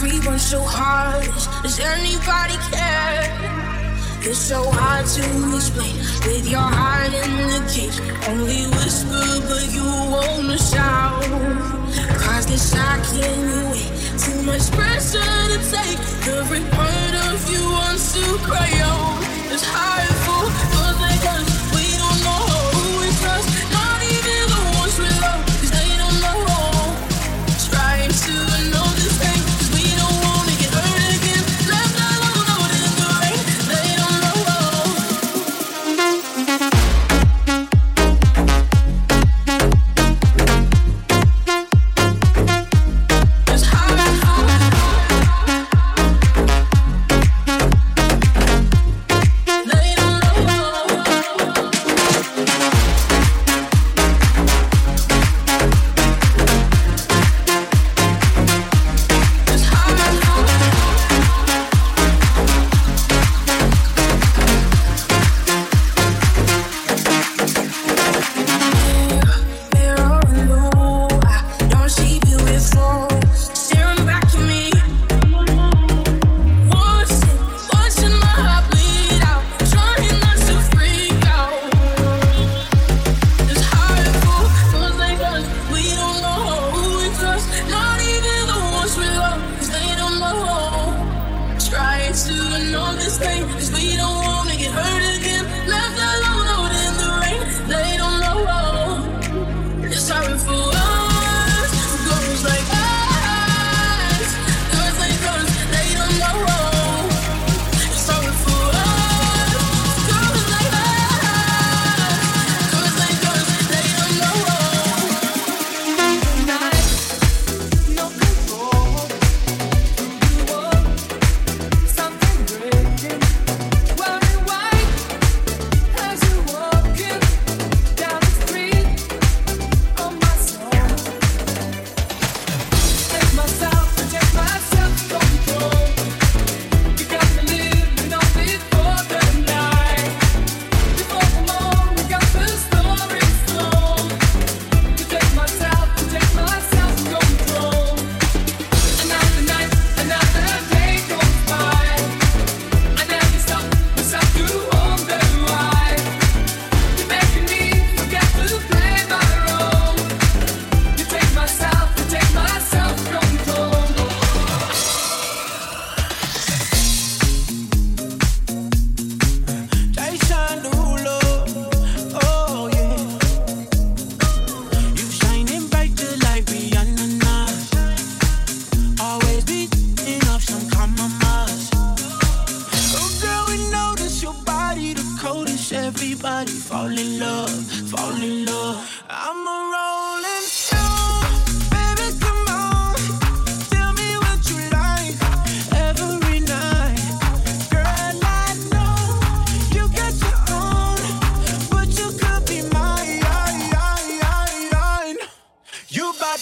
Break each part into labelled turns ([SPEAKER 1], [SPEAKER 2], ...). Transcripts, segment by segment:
[SPEAKER 1] Everyone so
[SPEAKER 2] hard. Does anybody care? It's so hard to explain with your heart in the cage. Only whisper, but you won't shout. Cause this shock can't wait. Too much pressure to take. Every part of you wants to cry out. It's hard.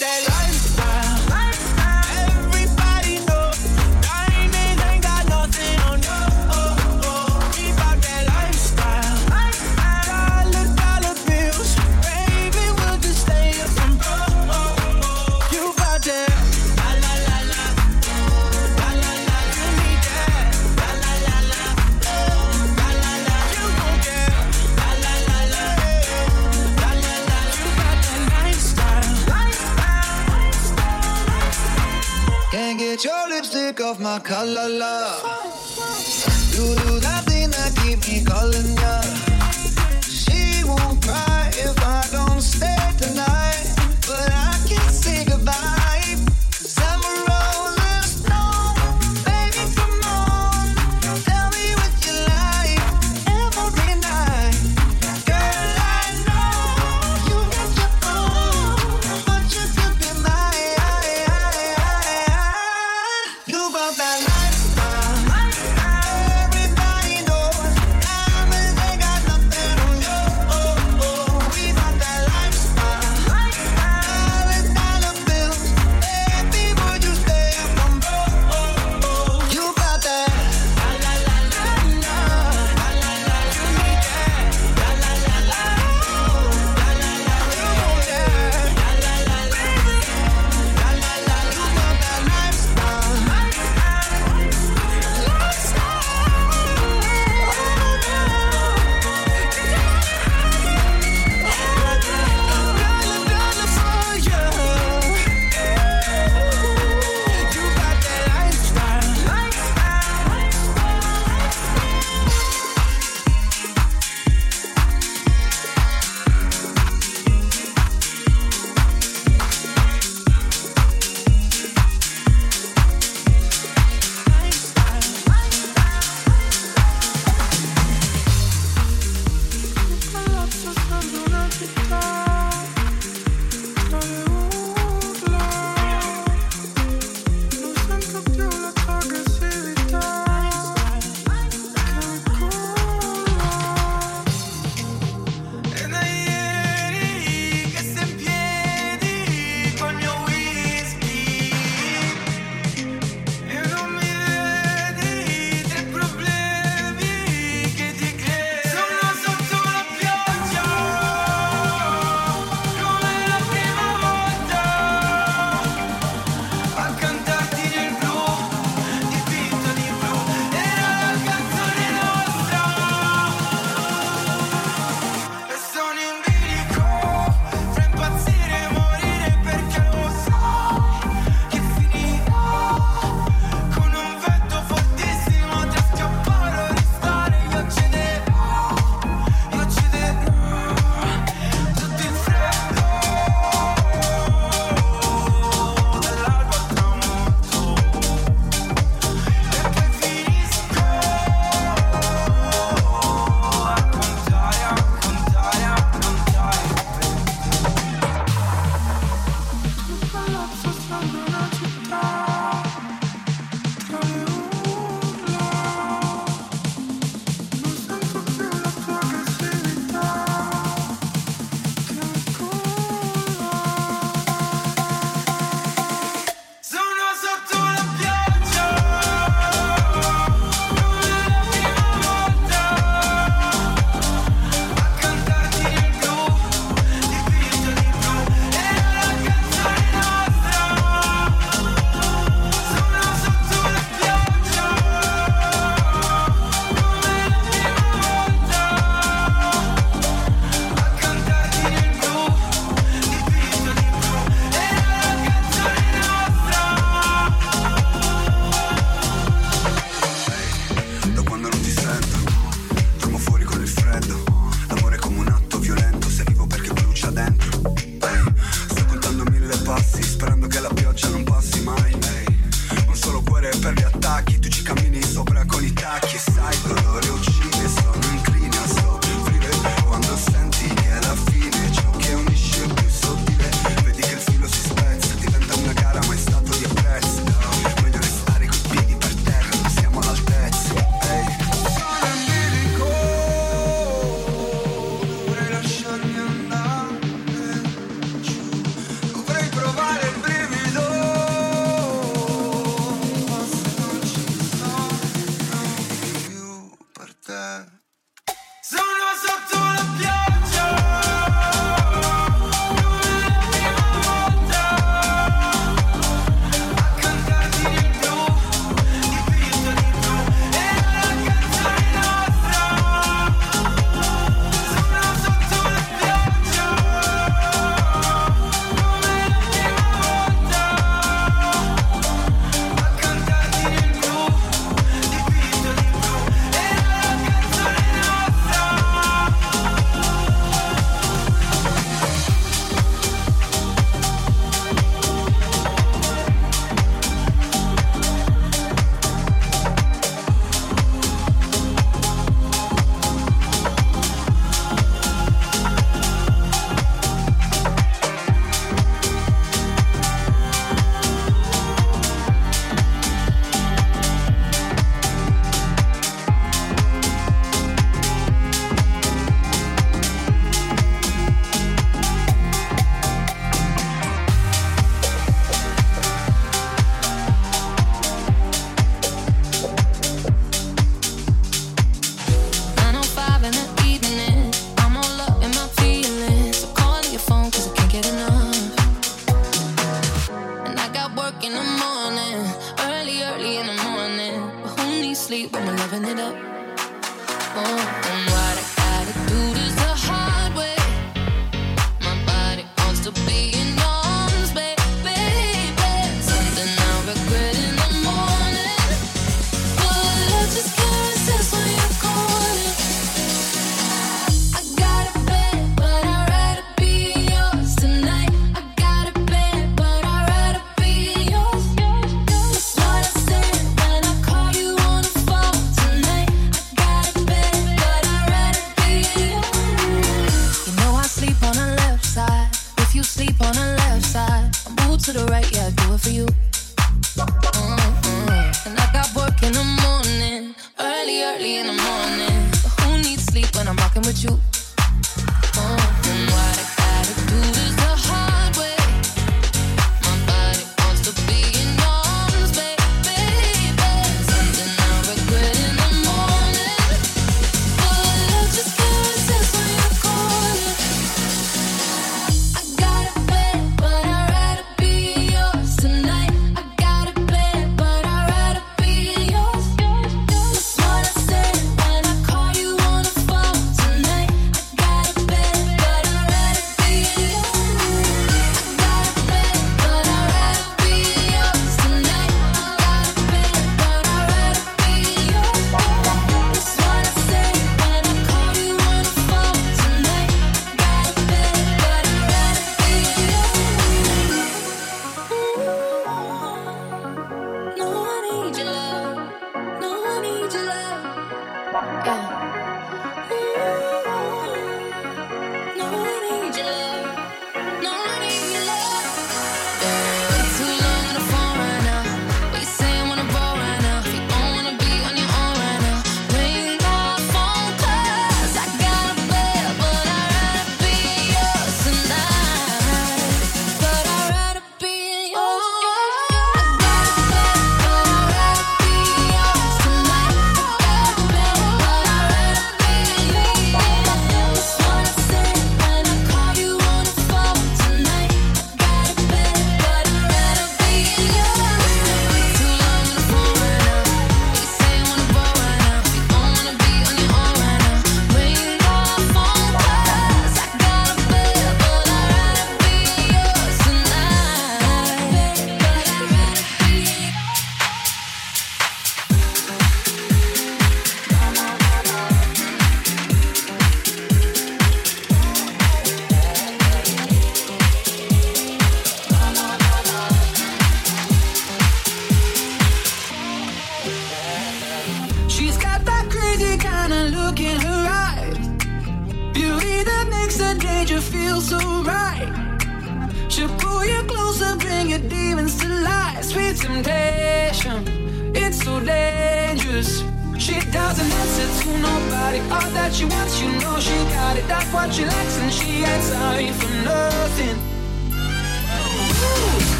[SPEAKER 3] That lifestyle.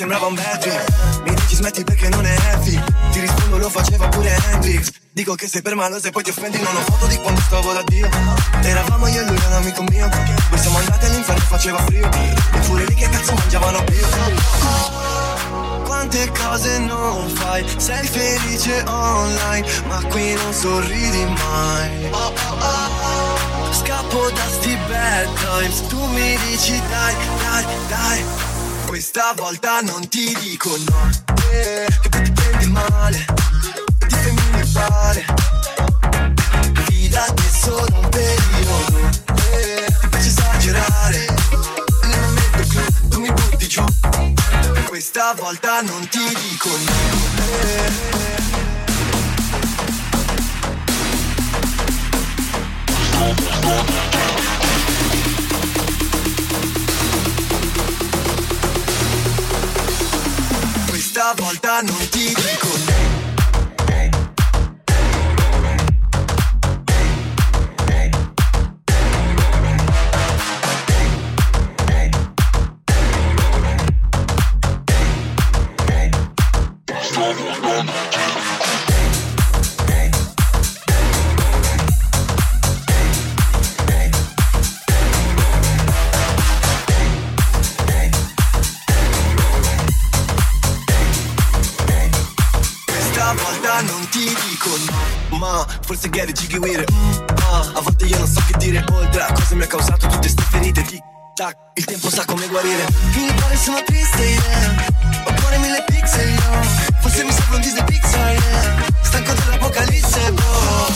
[SPEAKER 4] Sembrava un bad dream Mi dici smetti perché non è heavy. Ti rispondo lo faceva pure Hendrix. Dico che sei permaloso e poi ti offendi Non ho foto di quando stavo da Dio. Eravamo io e lui un amico mio. Poi siamo andati all'inferno faceva frio. E pure lì che cazzo mangiavano più. Quante cose non fai Sei felice online Ma qui non sorridi mai. Oh, oh, oh. Scappo da sti bad times Tu mi dici dai, dai, dai Questa volta non ti dico no. Che poi ti prendi male ti femmini pare Fidati è solo un periodo. Eh, Ti piace esagerare Nel momento clou tu mi butti giù. Questa volta non ti dico no Forse Gary Jiggy with it ah, A volte io non so che dire. Oltre a cosa mi ha causato tutte ste ferite Tic tac, il tempo sa come guarire. Mi pare sono triste, yeah. Cuore mille pixel, yo Forse mi serve un Disney Pixar, yeah. Stanco dell'apocalisse, bro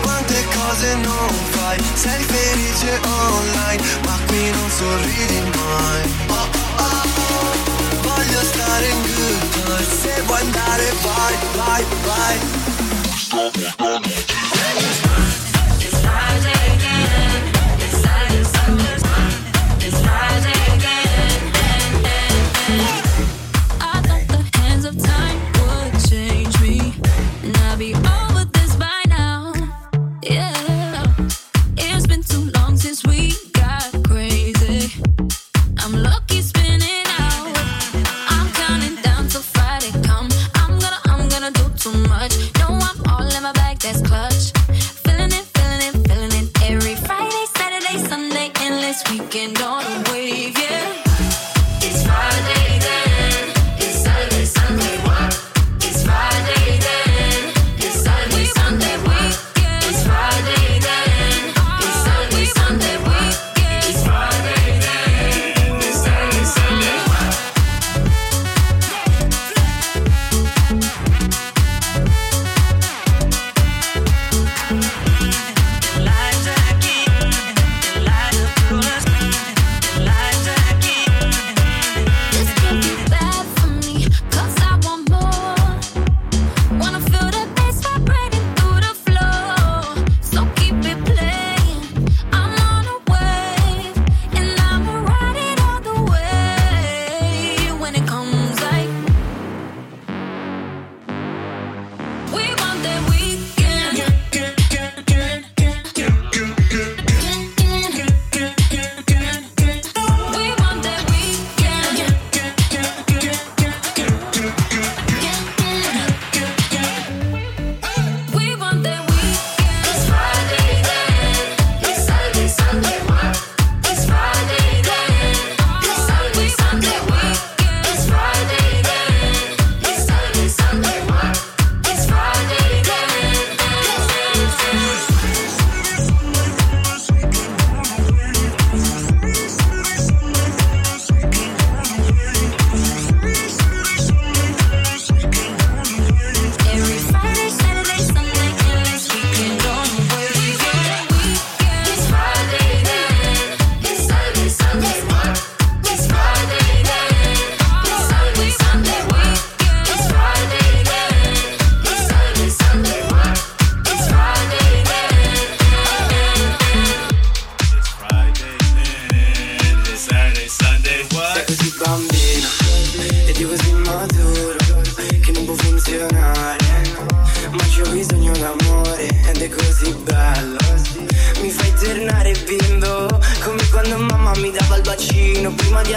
[SPEAKER 4] Quante cose non fai Sei felice online Ma qui non sorridi mai. Oh, oh, oh. Voglio stare in good times. Se vuoi andare vai, vai, vai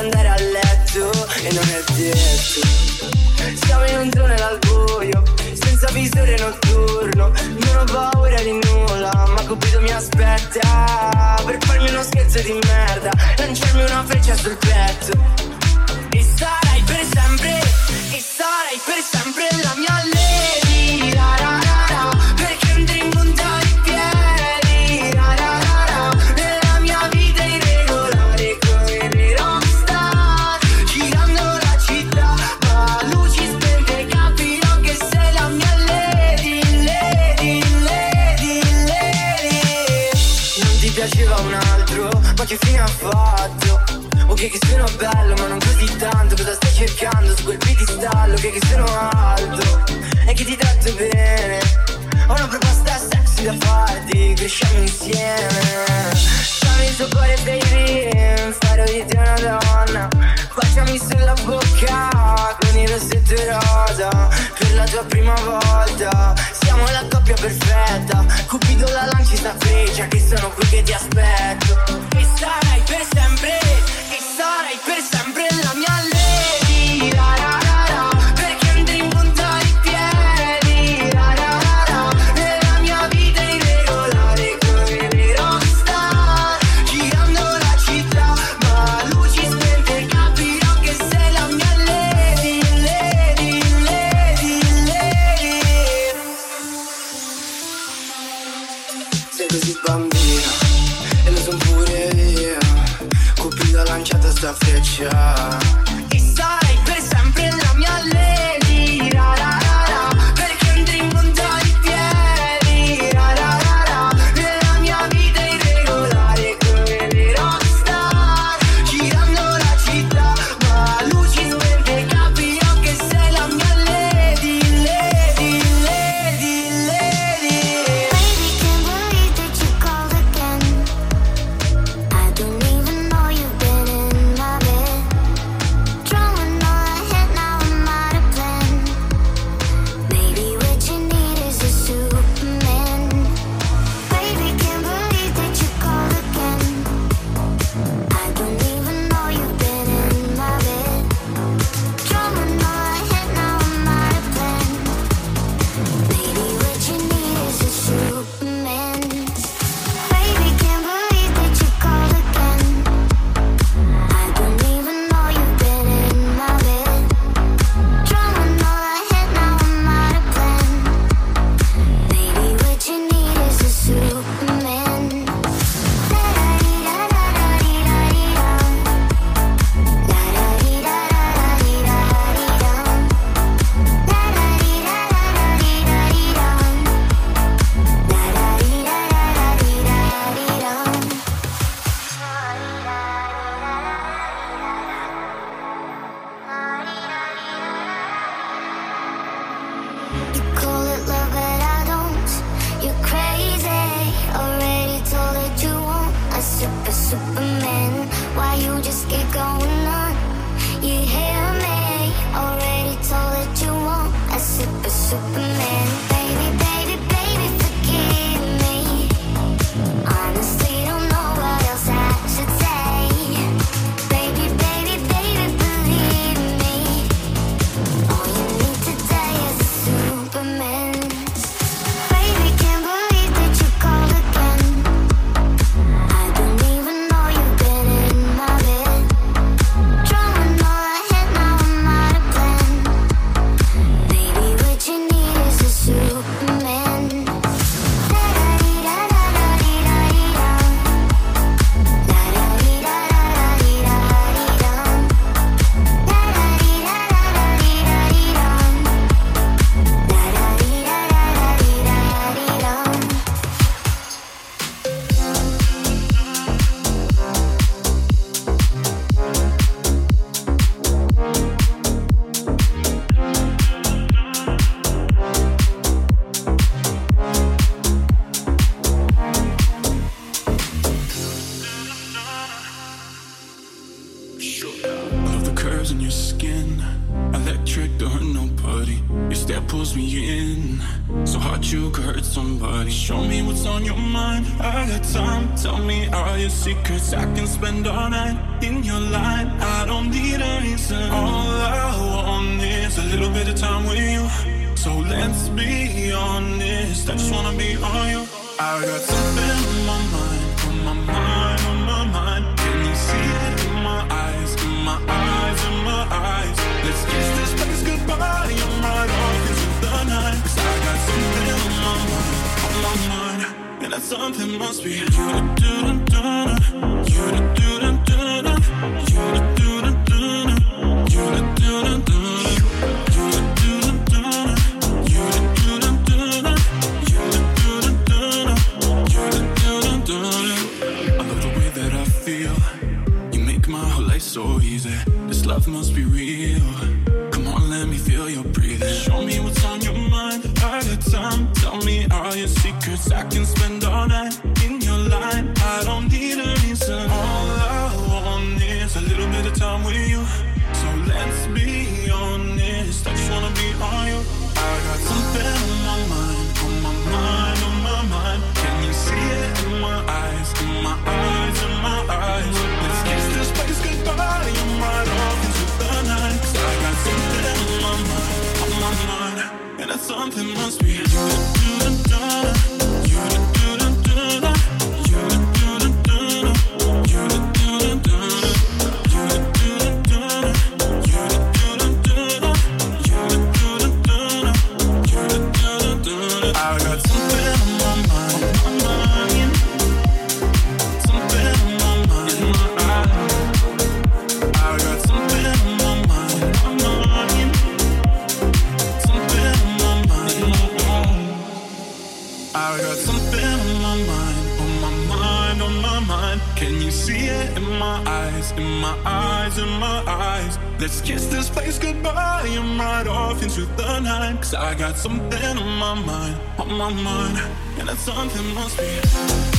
[SPEAKER 1] andare a letto e non è detto. Siamo in un tunnel al buio, senza visore notturno. Non ho paura di nulla, ma Cupido mi aspetta. Per farmi uno scherzo di merda, lanciarmi una freccia sul petto. E sarai per sempre, e sarai per sempre la mia legge insieme Dammi il tuo cuore baby Farò di te una donna. Baciami sulla bocca Con il rossetto e rosa. Per la tua prima volta Siamo la coppia perfetta. Cupido la lancia sta freccia Che sono qui
[SPEAKER 5] easy. This love must be real. something must be you. place goodbye. I'm right off into the night. Cause I got something on my mind, on my mind. And that something must be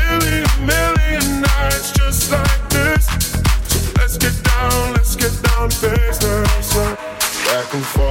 [SPEAKER 6] Back and forth,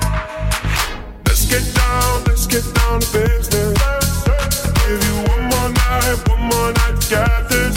[SPEAKER 6] Get down to business. Give you one more night, one more night get this.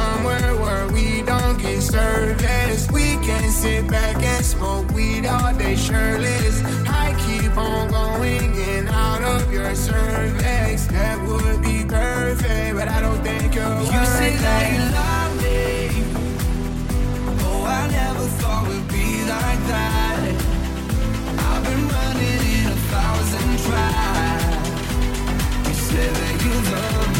[SPEAKER 7] somewhere where we don't get service. We can sit back and smoke weed all day shirtless. I keep on going in out of your cervix. That would be perfect, but I don't think you're. You say that you love me. Oh, I never thought we'd be like that. I've been running in a thousand tries. You say that you love me.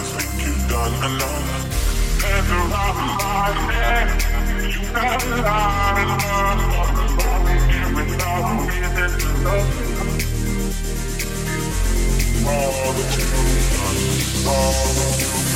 [SPEAKER 8] I think you've done enough.
[SPEAKER 7] Hands around my neck, you got a lot of love. Only giving reason to love All that you've all that you've.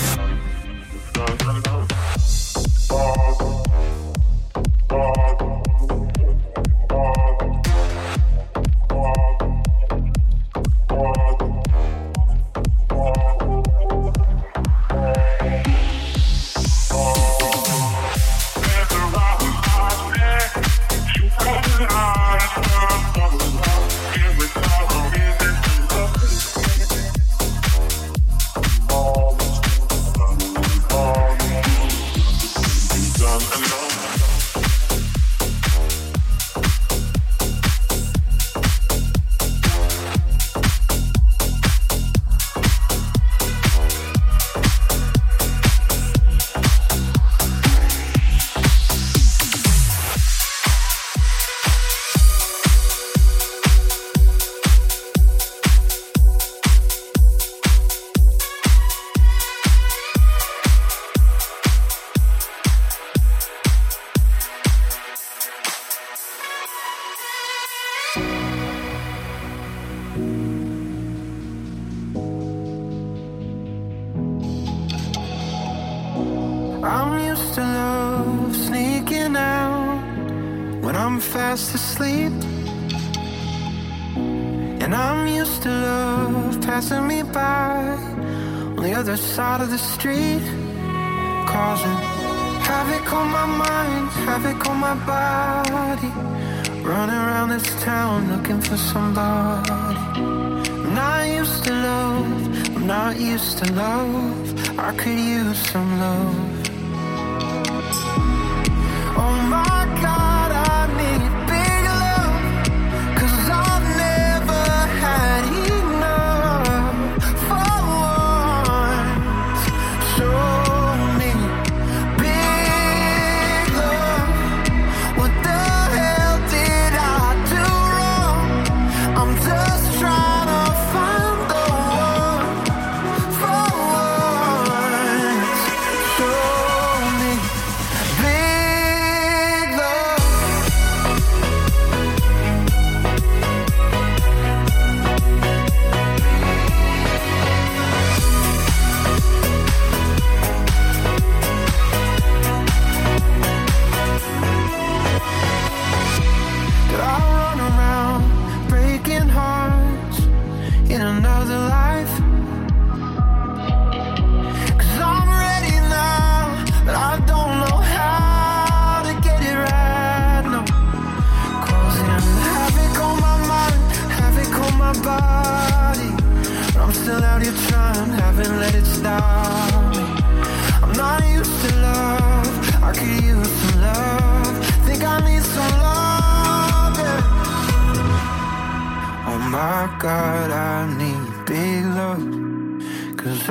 [SPEAKER 9] Havoc on my mind, havoc on my body. Running around this town looking for somebody. I'm not used to love, I'm not used to love. I could use some love. Oh my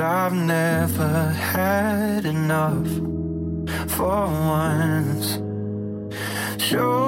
[SPEAKER 9] I've never had enough for once.
[SPEAKER 2] Sure.